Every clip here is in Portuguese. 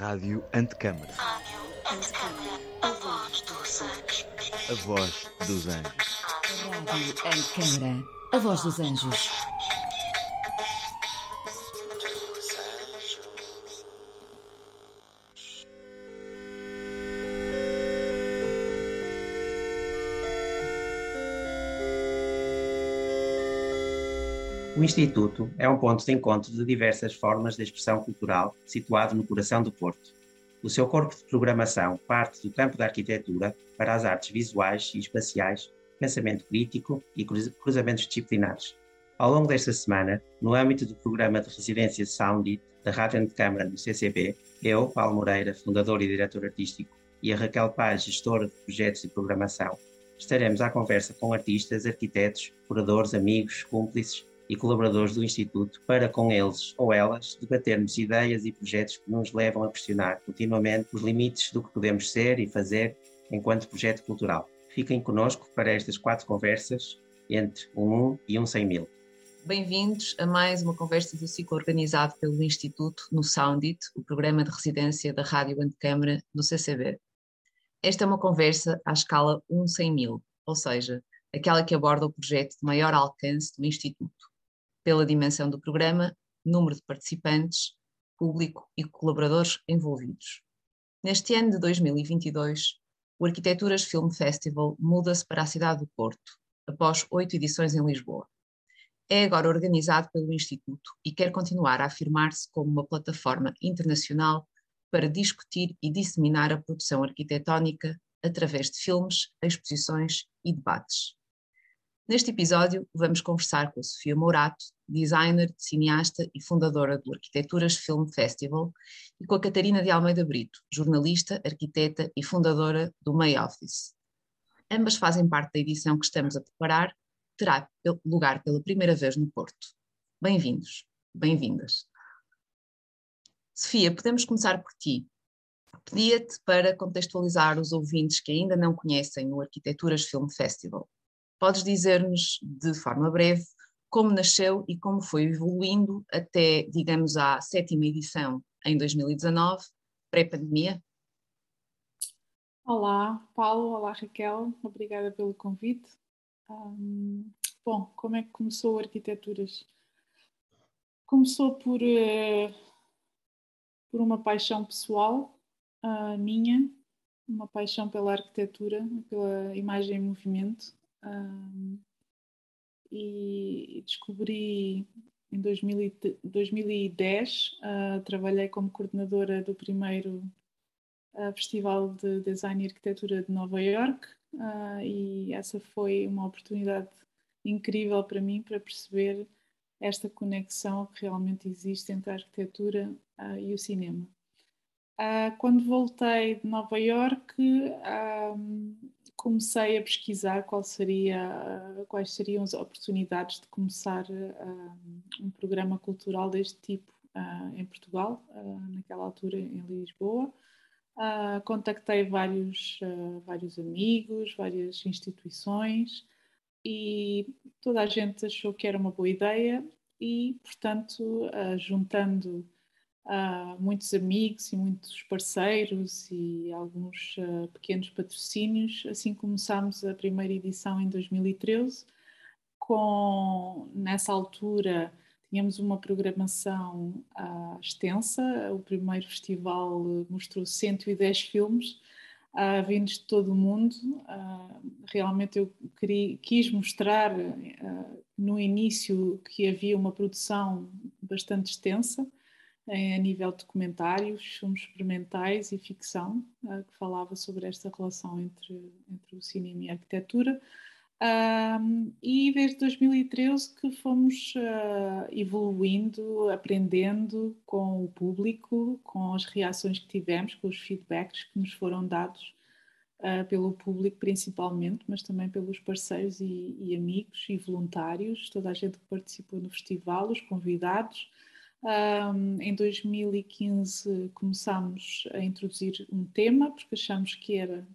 Rádio Antecâmara. Rádio Antecâmara, a voz dos anjos. A voz dos anjos. Rádio Antecâmara, a voz dos anjos. O Instituto é um ponto de encontro de diversas formas de expressão cultural situado no coração do Porto. O seu corpo de programação parte do campo da arquitetura para as artes visuais e espaciais, pensamento crítico e cruzamentos disciplinares. Ao longo desta semana, no âmbito do programa de residência Soundit da Rádio de Câmara do CCB, eu, Paulo Moreira, fundador e diretor artístico, e a Raquel Paz, gestora de projetos de programação, estaremos à conversa com artistas, arquitetos, curadores, amigos, cúmplices e colaboradores do Instituto para, com eles ou elas, debatermos ideias e projetos que nos levam a questionar continuamente os limites do que podemos ser e fazer enquanto projeto cultural. Fiquem conosco para estas quatro conversas entre um 1 e um 100 mil. Bem-vindos a mais uma conversa do ciclo organizado pelo Instituto no Soundit, o programa de residência da Rádio Antecâmara no CCB. Esta é uma conversa à escala 1 100 mil, ou seja, aquela que aborda o projeto de maior alcance do Instituto pela dimensão do programa, número de participantes, público e colaboradores envolvidos. Neste ano de 2022, o Arquiteturas Film Festival muda-se para a cidade do Porto, após oito edições em Lisboa. É agora organizado pelo Instituto e quer continuar a afirmar-se como uma plataforma internacional para discutir e disseminar a produção arquitetónica através de filmes, exposições e debates. Neste episódio, vamos conversar com a Sofia Mourato, designer, cineasta e fundadora do Arquiteturas Film Festival, e com a Catarina de Almeida Brito, jornalista, arquiteta e fundadora do May Office. Ambas fazem parte da edição que estamos a preparar, terá lugar pela primeira vez no Porto. Bem-vindos, bem-vindas. Sofia, podemos começar por ti. Pedia-te para contextualizar os ouvintes que ainda não conhecem o Arquiteturas Film Festival Podes dizer-nos, de forma breve, como nasceu e como foi evoluindo até, digamos, à sétima edição em 2019, pré-pandemia? Olá, Paulo, olá, Raquel, obrigada pelo convite. Um, bom, como é que começou Arquiteturas? Começou por, uh, por uma paixão pessoal uh, minha, uma paixão pela arquitetura, pela imagem em movimento um, e descobri em 2000, 2010, uh, trabalhei como coordenadora do primeiro uh, Festival de Design e Arquitetura de Nova York uh, e essa foi uma oportunidade incrível para mim para perceber esta conexão que realmente existe entre a arquitetura e o cinema. Quando voltei de Nova York, comecei a pesquisar qual seria, quais seriam as oportunidades de começar uh, um programa cultural deste tipo uh, em Portugal, uh, naquela altura em Lisboa. contactei vários, vários amigos, várias instituições e toda a gente achou que era uma boa ideia e, portanto, juntando muitos amigos e muitos parceiros e alguns uh, pequenos patrocínios. Assim começámos a primeira edição em 2013, com nessa altura tínhamos uma programação uh, extensa. O primeiro festival mostrou 110 filmes. Uh, vindos de todo o mundo. Uh, realmente eu queria, quis mostrar uh, no início que havia uma produção bastante extensa a nível de documentários, filmes experimentais e ficção, uh, que falava sobre esta relação entre, entre o cinema e a arquitetura. E desde 2013 que fomos uh, evoluindo, aprendendo com o público, com as reações que tivemos, com os feedbacks que nos foram dados uh, pelo público principalmente, mas também pelos parceiros e, e, amigos e voluntários, toda a gente que participou no festival, os convidados, um, em 2015 começámos a introduzir um tema, porque achamos que era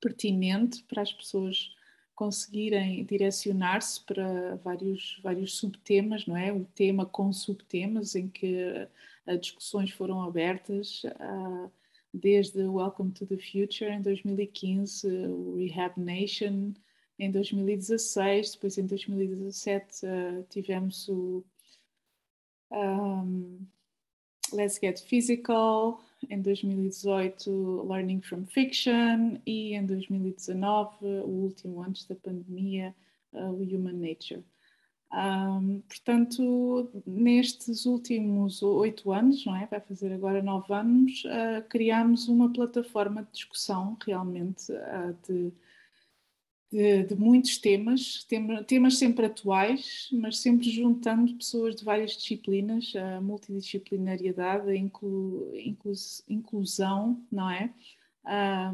pertinente para as pessoas conseguirem direcionar-se para vários, vários subtemas, não é? O tema com subtemas, em que uh, discussões foram abertas, desde Welcome to the Future em 2015, o Rehab Nation em 2016, depois em 2017 tivemos o um, Let's Get Physical, em 2018 Learning from Fiction e em 2019, o último antes da pandemia, uh, Human Nature. Um, portanto, nestes últimos oito anos, não é? vai fazer agora nove anos, uh, criámos uma plataforma de discussão realmente uh, de de, de muitos temas, temas sempre atuais, mas sempre juntando pessoas de várias disciplinas, a multidisciplinariedade, a inclu, inclus, inclusão, não é?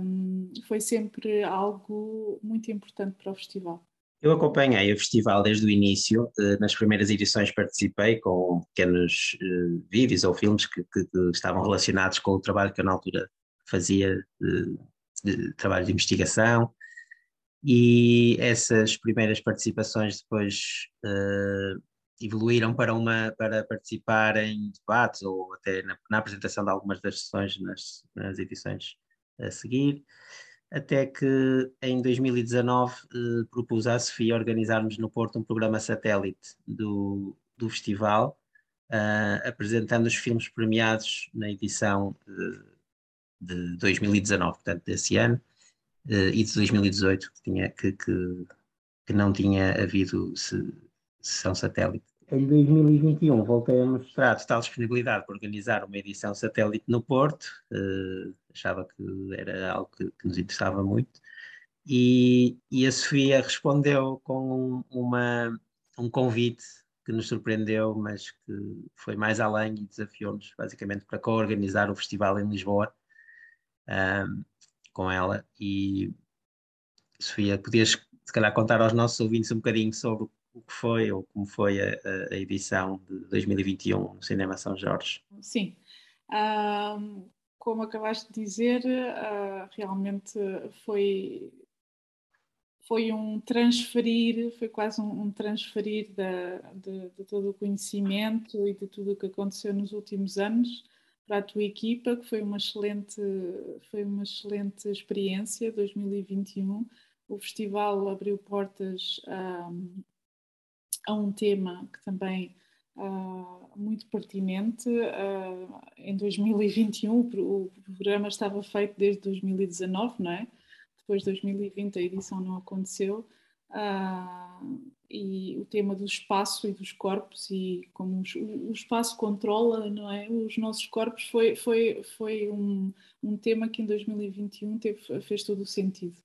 Um, foi sempre algo muito importante para o festival. Eu acompanhei o festival desde o início, eh, nas primeiras edições participei com pequenos uh, vídeos ou filmes que, que, que, estavam relacionados com o trabalho que eu na altura fazia, de, de trabalho de investigação, e essas primeiras participações depois uh, evoluíram para uma para participar em debates ou até na, na apresentação de algumas das sessões nas, nas, edições a seguir, até que em 2019 uh, eh, propus à Sofia organizarmos no Porto um programa satélite do, do festival, uh, apresentando os filmes premiados na edição de, de 2019, portanto desse ano, e de 2018, que, tinha, que, que, que não tinha havido se, sessão satélite. Em 2021 voltei a mostrar total disponibilidade para organizar uma edição satélite no Porto, uh, achava que era algo que, que nos interessava muito, e, e, a Sofia respondeu com uma, um convite que nos surpreendeu, mas que foi mais além e desafiou-nos basicamente para co-organizar o festival em Lisboa. Um, com ela e Sofia, podias se calhar contar aos nossos ouvintes um bocadinho sobre o que foi ou como foi a, a edição de 2021 no Cinema São Jorge. Sim, uh, como acabaste de dizer, uh, realmente foi foi um transferir, foi quase um, um transferir da, de, de, todo o conhecimento e de tudo o que aconteceu nos últimos anos para a tua equipa, que foi uma excelente, foi uma excelente experiência 2021. O festival abriu portas um, a um tema que também uh, muito pertinente. Uh, em 2021 o programa estava feito desde 2019, não é? Depois de 2020 a edição não aconteceu. Uh, e o tema do espaço e dos corpos e como o espaço controla não é? Os nossos corpos foi foi foi um, um tema que em 2021 teve, fez todo o sentido.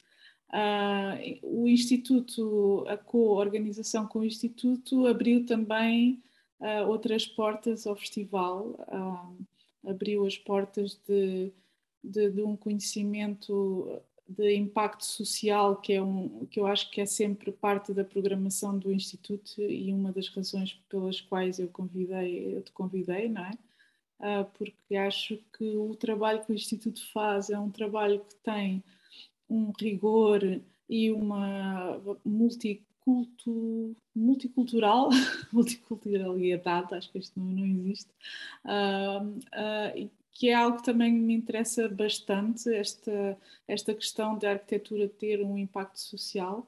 Uh, o instituto a co-organização com o instituto abriu também uh, outras portas ao festival. Uh, abriu as portas de, de, de um conhecimento de impacto social, que, é um, que eu acho que é sempre parte da programação do Instituto e uma das razões pelas quais eu, convidei, eu te convidei, não é? Uh, porque acho que o trabalho que o Instituto faz é um trabalho que tem um rigor e uma multicultu, multicultural, multiculturalidade, acho que isto não, não existe, uh, uh, que é algo que também me interessa bastante, esta, esta questão da arquitetura ter um impacto social.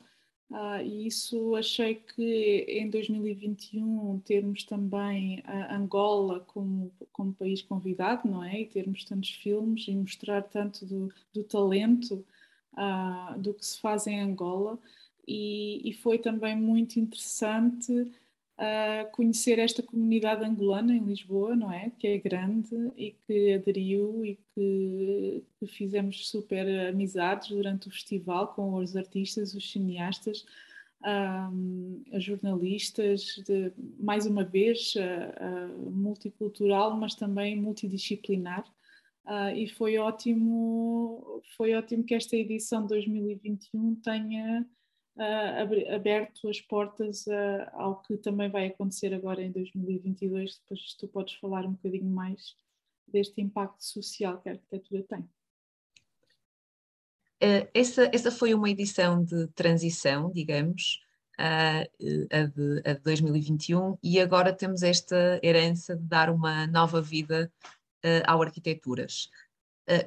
Uh, e isso achei que em 2021 termos também a Angola como, como país convidado, não é? E termos tantos filmes e mostrar tanto do, do talento uh, do que se faz em Angola. E, e foi também muito interessante conhecer esta comunidade angolana em Lisboa, não é? Que é grande e que aderiu e que, que fizemos super amizades durante o festival com os artistas, os cineastas, um, as jornalistas, de, mais uma vez uh, multicultural, mas também multidisciplinar. Uh, e foi ótimo, foi ótimo que esta edição de 2021 tenha uh, aberto as portas uh, ao que também vai acontecer agora em 2022. Depois tu podes falar um bocadinho mais deste impacto social que a arquitetura tem. Uh, essa, essa foi uma edição de transição, digamos, a, de, a de 2021, e agora temos esta herança de dar uma nova vida ao Arquiteturas.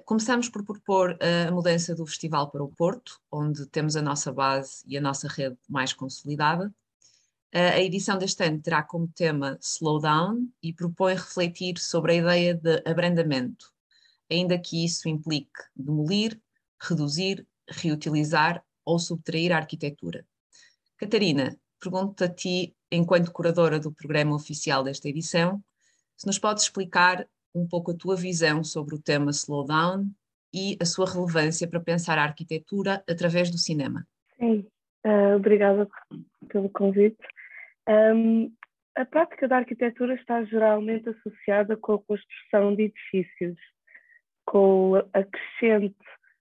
Começamos por propor a mudança do festival para o Porto, onde temos a nossa base e a nossa rede mais consolidada. A edição deste ano terá como tema Slowdown e propõe refletir sobre a ideia de abrandamento, ainda que isso implique demolir, reduzir, reutilizar ou subtrair a arquitetura. Catarina, pergunto a ti, enquanto curadora do programa oficial desta edição, se nos podes explicar um pouco a tua visão sobre o tema Slowdown e a sua relevância para pensar a arquitetura através do cinema. Sim, uh, obrigada pelo convite. Um, a prática da arquitetura está geralmente associada com a construção de edifícios, com a crescente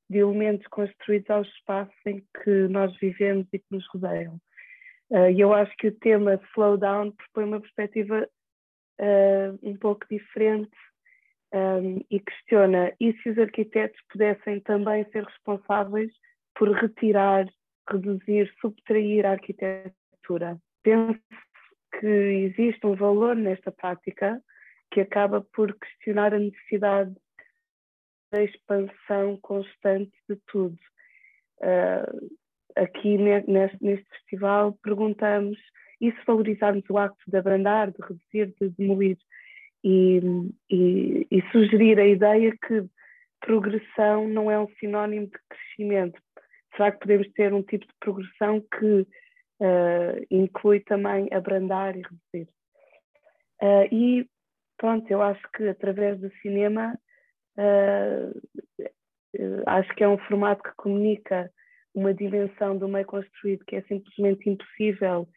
de elementos construídos ao espaço em que nós vivemos e que nos rodeiam. Uh, e eu acho que o tema Slowdown propõe uma perspectiva uh, um pouco diferente um, e questiona e se os arquitetos pudessem também ser responsáveis por retirar, reduzir, subtrair a arquitetura penso que existe um valor nesta prática que acaba por questionar a necessidade da expansão constante de tudo. Uh, aqui neste, neste, festival perguntamos e se valorizarmos o acto de abrandar, de reduzir, de demolir e, e, e sugerir a ideia que progressão não é um sinónimo de crescimento. Será que podemos ter um tipo de progressão que uh, inclui também abrandar e reduzir. Uh, e pronto, eu acho que através do cinema uh, acho que é um formato que comunica uma dimensão do meio construído que é simplesmente impossível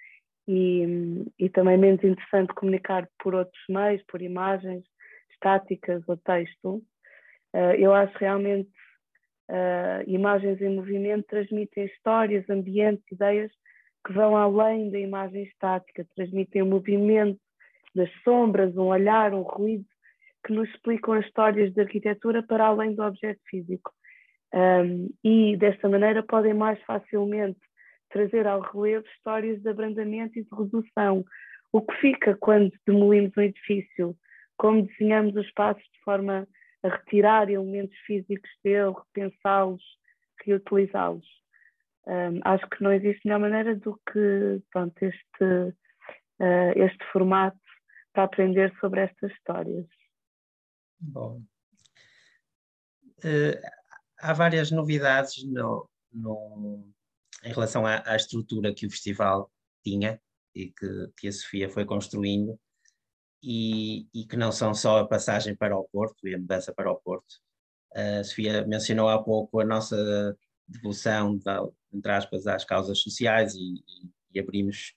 e, e também menos interessante comunicar por outros meios, por imagens estáticas ou texto. Uh, eu acho realmente uh, imagens em movimento transmitem histórias, ambientes, ideias que vão além da imagem estática, transmitem o movimento das sombras, um olhar, um ruído, que nos explicam as histórias de arquitetura para além do objeto físico. Um, e desta maneira podem mais facilmente trazer ao relevo histórias de abrandamento e de redução. O que fica quando demolimos um edifício, como desenhamos os espaços de forma a retirar elementos físicos dele, repensá-los, reutilizá-los. Um, acho que não existe melhor maneira do que pronto, este, uh, este formato para aprender sobre estas histórias. Bom, uh, há várias novidades no, no, em relação à, à, estrutura que o festival tinha e que, que a Sofia foi construindo e, e, que não são só a passagem para o Porto e a mudança para o Porto. A Sofia mencionou há pouco a nossa devoção, entre aspas, às causas sociais e, e abrimos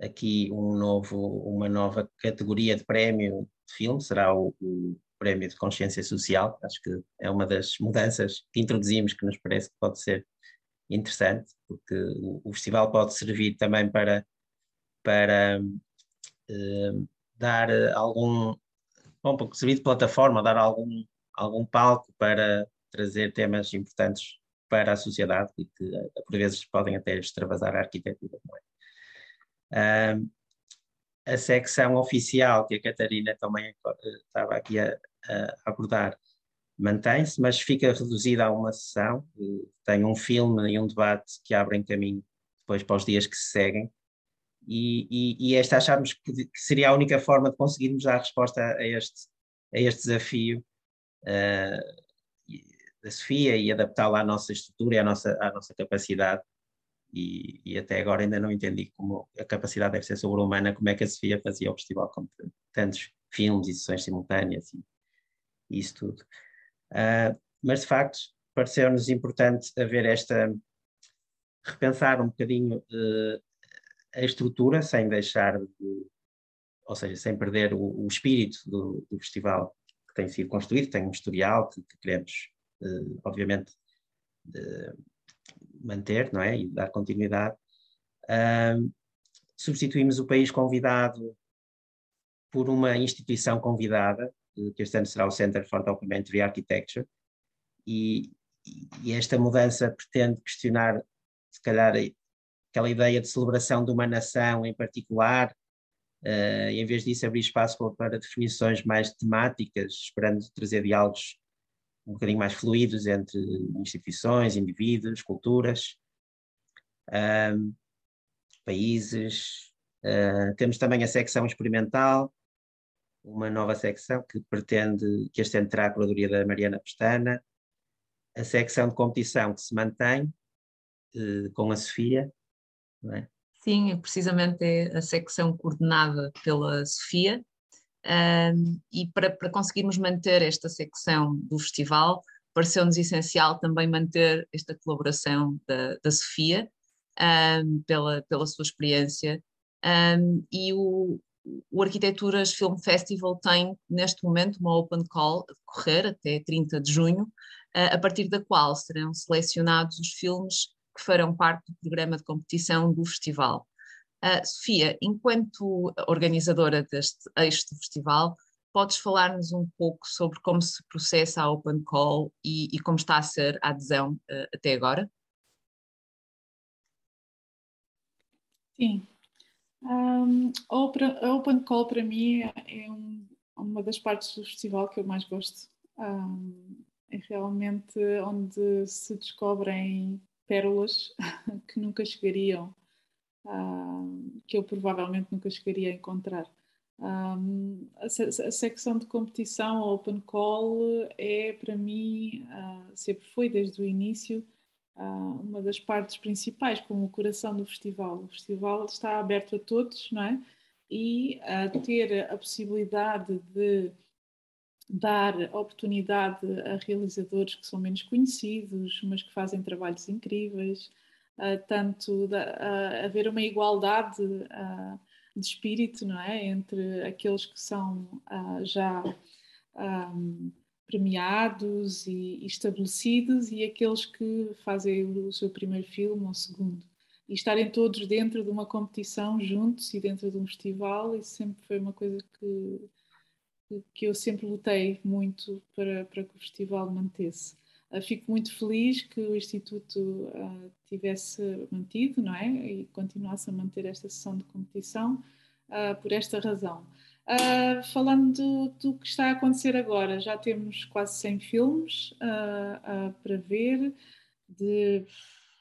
aqui um novo, uma nova categoria de prémio de filme, será o, o, prémio de consciência social, acho que é uma das mudanças que introduzimos que nos parece que pode ser interessante, porque o, o festival pode servir também para, para uh, dar algum, bom, servir de plataforma, dar algum, algum palco para trazer temas importantes para a sociedade e que eh, por vezes podem até extravasar a arquitetura. É? Um, a secção oficial que a Catarina também eh, estava aqui a, a abordar mantém-se, mas fica reduzida a uma sessão, tem um filme e um debate que abrem caminho depois para os dias que se seguem, e, e, e esta achámos que, que, seria a única forma de conseguirmos dar resposta a este, a este desafio uh, da Sofia e adaptá-la à nossa estrutura e à nossa, à nossa capacidade. E, e, até agora ainda não entendi como a capacidade deve ser sobre-humana, como é que a Sofia fazia o festival com tantos filmes e sessões simultâneas e, isso tudo. Uh, mas de facto, pareceu-nos importante haver esta. repensar um bocadinho uh, a estrutura, sem deixar de. ou seja, sem perder o, o espírito do, do, festival que tem sido construído, tem um historial que, que queremos obviamente, manter não é? e dar continuidade. substituímos o país convidado por uma instituição convidada, que este ano será o Center for Documentary Architecture, e, e esta mudança pretende questionar, se calhar, aquela ideia de celebração de uma nação em particular, uh, em vez disso abrir espaço para, definições mais temáticas, esperando trazer diálogos um bocadinho mais fluidos entre instituições, indivíduos, culturas, um, países. Uh, temos também a secção experimental, uma nova secção que pretende, que este entrar a curadoria da Mariana Pestana, a secção de competição que se mantém uh, com a Sofia, é? Sim, precisamente é a secção coordenada pela Sofia, um, e para, para conseguirmos manter esta secção do festival, pareceu-nos essencial também manter esta colaboração da, da Sofia, um, pela, pela sua experiência. Um, e o, o Arquiteturas Film Festival tem, neste momento, uma open call a decorrer até 30 de junho, uh, a partir da qual serão selecionados os filmes que farão parte do programa de competição do festival. Uh, Sofia, enquanto organizadora deste eixo festival, podes falar-nos um pouco sobre como se processa a Open Call e, e como está a ser a adesão uh, até agora? Sim. Um, a Open Call para mim é um, uma das partes do festival que eu mais gosto. Um, é realmente onde se descobrem pérolas que nunca chegariam uh, que eu provavelmente nunca chegaria a encontrar. Um, a, a, secção de competição, a Open Call, é para mim, uh, sempre foi desde o início, uma das partes principais, como o coração do festival. O festival está aberto a todos, não é? E ter a possibilidade de dar oportunidade a realizadores que são menos conhecidos, mas que fazem trabalhos incríveis, uh, tanto da, haver uma igualdade uh, de espírito, não é, entre aqueles que são já um, premiados e, estabelecidos e aqueles que fazem o seu primeiro filme ou segundo e estarem todos dentro de uma competição juntos e dentro de um festival, isso sempre foi uma coisa que, que eu sempre lutei muito para, para que o festival mantesse. Ah, fico muito feliz que o Instituto uh, tivesse mantido, não é? E continuasse a manter esta sessão de competição uh, por esta razão. Uh, falando do, do, que está a acontecer agora, já temos quase 100 filmes para ver, de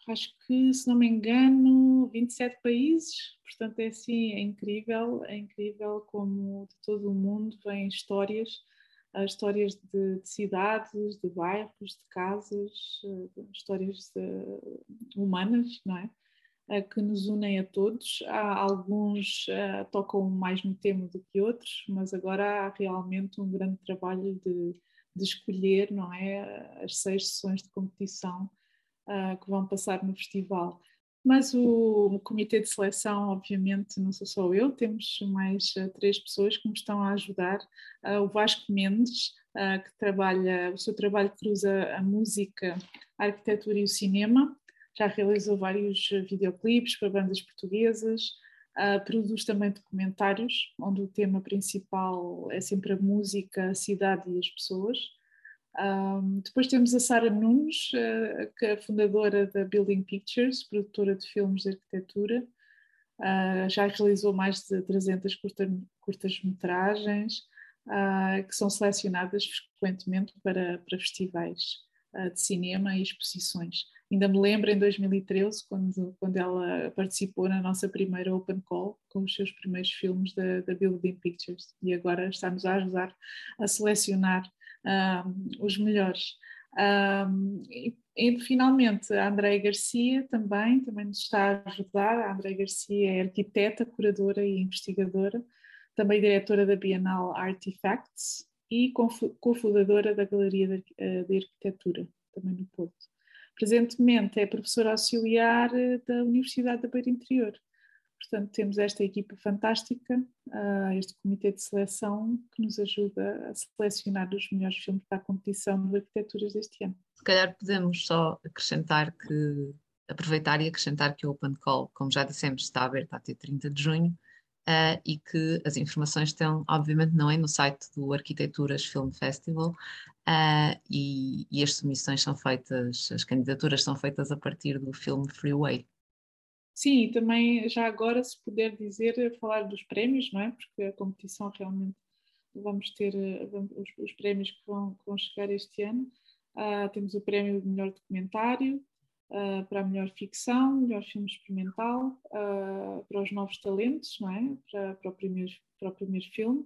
acho que, se não me engano, 27 países, portanto é assim, é incrível, é incrível como de todo o mundo vêm histórias histórias de, de, cidades, de bairros, de casas, histórias de, humanas, não é? Que nos unem a todos. Há alguns uh, tocam mais no tema do que outros, mas agora há realmente um grande trabalho de, de escolher, não é, as seis sessões de competição uh, que vão passar no festival. Mas o, o, comitê de seleção, obviamente, não sou só eu, temos mais uh, três pessoas que me estão a ajudar. O Vasco Mendes, que trabalha, o seu trabalho cruza a música, a arquitetura e o cinema, já realizou vários videoclipes para bandas portuguesas, produz também documentários, onde o tema principal é sempre a música, a cidade e as pessoas. Um, depois temos a Sara Nunes, uh, que é fundadora da Building Pictures, produtora de filmes de arquitetura. Uh, já realizou mais de 300 curta, curtas-metragens, uh, que são selecionadas frequentemente para, para festivais de cinema e exposições. Ainda me lembro em 2013, quando, quando ela participou na nossa primeira Open Call com os seus primeiros filmes da, da Building Pictures e agora está-nos a ajudar a selecionar um, os melhores. Um, e, e, finalmente a Andréia Garcia também, também nos está a ajudar. A Andréia Garcia é arquiteta, curadora e investigadora, também diretora da Bienal Artifacts e cofundadora da Galeria de, eh, de Arquitetura, também no Porto. Presentemente é professora auxiliar eh, da Universidade da Beira Interior. Portanto, temos esta equipa fantástica, uh, este comitê de seleção que nos ajuda a selecionar os melhores filmes para a competição de arquiteturas deste ano. Se calhar podemos só acrescentar que, aproveitar e acrescentar que o Open Call, como já dissemos, está aberto até 30 de junho uh, e que as informações estão, obviamente, não é no site do Arquiteturas Film Festival uh, e, e as submissões são feitas, as candidaturas são feitas a partir do filme Freeway. Sim, e também já agora, se puder dizer, falar dos prémios, não é? Porque a competição realmente vamos ter vamos, os, os, prémios que vão, que vão, chegar este ano. Uh, temos o prémio de melhor documentário, uh, para a melhor ficção, melhor filme experimental, para os novos talentos, não é? Para, para, o, primeiro, para o primeiro filme,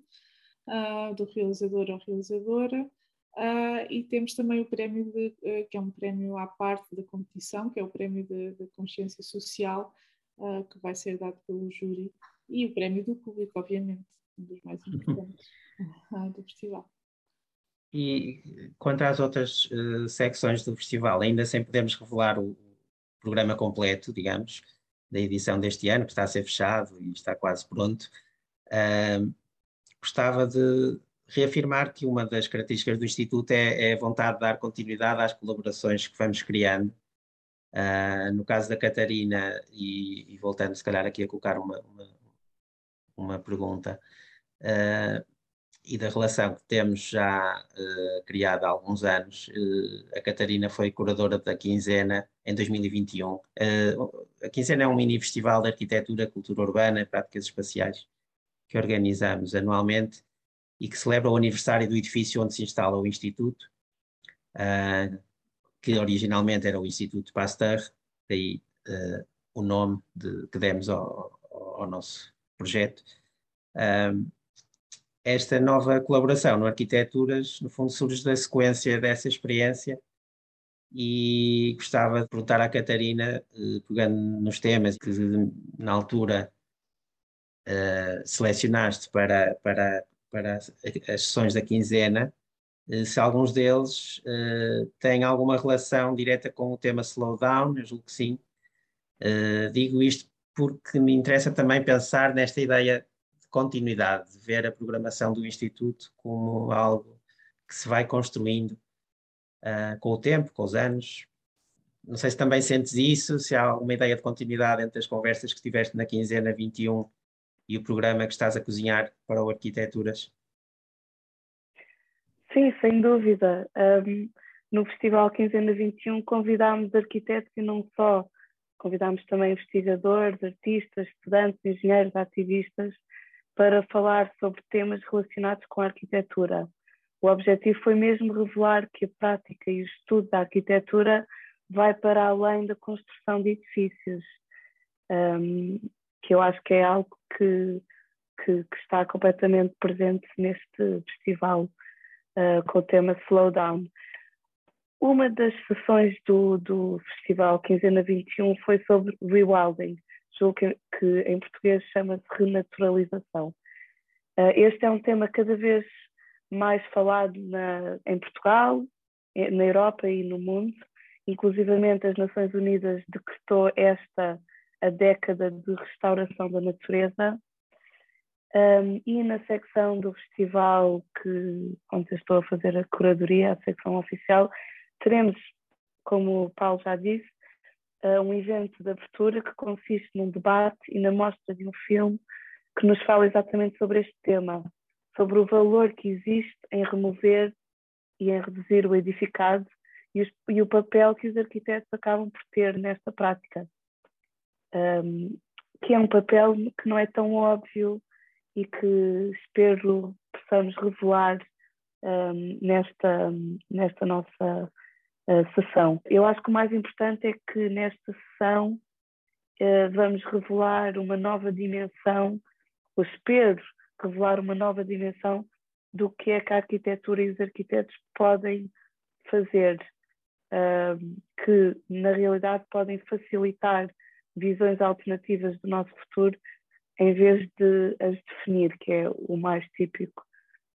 do realizador ou realizadora. E temos também o prémio, de, que é um prémio à parte da competição, que é o prémio de, de consciência social, que vai ser dado pelo júri, e o prémio do público, obviamente, um dos mais importantes do festival. E quanto às outras uh, secções do festival, ainda sem podemos revelar o programa completo, digamos, da edição deste ano, que está a ser fechado e está quase pronto, uh, gostava de reafirmar que uma das características do Instituto é, é, a vontade de dar continuidade às colaborações que vamos criando. Uh, no caso da Catarina, e, e, voltando se calhar aqui a colocar uma, uma, uma pergunta, uh, e da relação que temos já uh, criada há alguns anos. A Catarina foi curadora da Quinzena em 2021. Uh, eh, a Quinzena é um mini festival de arquitetura, cultura urbana e práticas espaciais que organizamos anualmente e que celebra o aniversário do edifício onde se instala o Instituto, que originalmente era o Instituto Pasteur, daí o nome de, que demos ao, ao nosso projeto. Esta nova colaboração no Arquiteturas, no fundo, surge da sequência dessa experiência e gostava de perguntar à Catarina, pegando nos temas que na altura uh, selecionaste para, para, para as, sessões da quinzena, uh, se alguns deles uh, têm alguma relação direta com o tema slowdown, eu julgo que sim. digo isto porque me interessa também pensar nesta ideia continuidade, de ver a programação do Instituto como algo que se vai construindo uh, com o tempo, com os anos. Não sei se também sentes isso, se há uma ideia de continuidade entre as conversas que tiveste na quinzena 21 e o programa que estás a cozinhar para o Arquiteturas. Sim, sem dúvida. Um, no Festival Quinzena 21 convidámos arquitetos e não só, convidámos também investigadores, artistas, estudantes, engenheiros, ativistas para falar sobre temas relacionados com a arquitetura. O objetivo foi mesmo revelar que a prática e o estudo da arquitetura vai para além da construção de edifícios, um, que eu acho que é algo que, que, que está completamente presente neste festival uh, com o tema Slowdown. Uma das sessões do, do festival Quinzena 21 foi sobre rewilding, julgo que, que em português chama-se renaturalização. Uh, este é um tema cada vez mais falado na, em Portugal, na Europa e no mundo. Inclusivamente as Nações Unidas decretou esta a década de restauração da natureza. Um, e na secção do festival que, onde eu estou a fazer a curadoria, a secção oficial, teremos, como o Paulo já disse, uh, um evento de abertura que consiste num debate e na mostra de um filme que nos fala exatamente sobre este tema, sobre o valor que existe em remover e em reduzir o edificado e, os, e o papel que os arquitetos acabam por ter nesta prática, um, que é um papel que não é tão óbvio e que espero possamos revelar um, nesta, nesta nossa sessão. Eu acho que o mais importante é que nesta sessão uh, vamos revelar uma nova dimensão, ou espero revelar uma nova dimensão do que é que a arquitetura e os arquitetos podem fazer, uh, que na realidade podem facilitar visões alternativas do nosso futuro em vez de as definir, que é o mais típico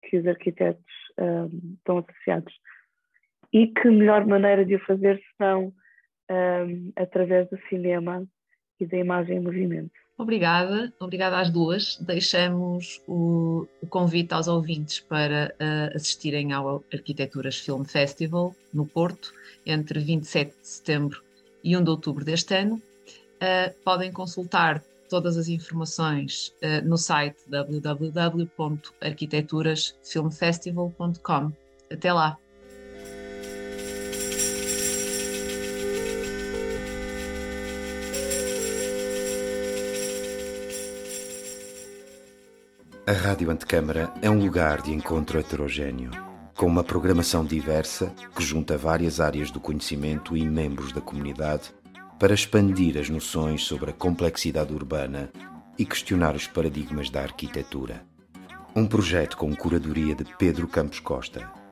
que os arquitetos uh, estão associados e que melhor maneira de o fazer senão um, através do cinema e da imagem em movimento. Obrigada, obrigada às duas. Deixamos o, o convite aos ouvintes para uh, assistirem ao Arquiteturas Film Festival no Porto, entre 27 de setembro e 1 de outubro deste ano. Eh, podem consultar todas as informações uh, no site www.arquiteturasfilmfestival.com. Até lá! A Rádio Antecâmara é um lugar de encontro heterogêneo, com uma programação diversa que junta várias áreas do conhecimento e membros da comunidade para expandir as noções sobre a complexidade urbana e questionar os paradigmas da arquitetura. Um projeto com curadoria de Pedro Campos Costa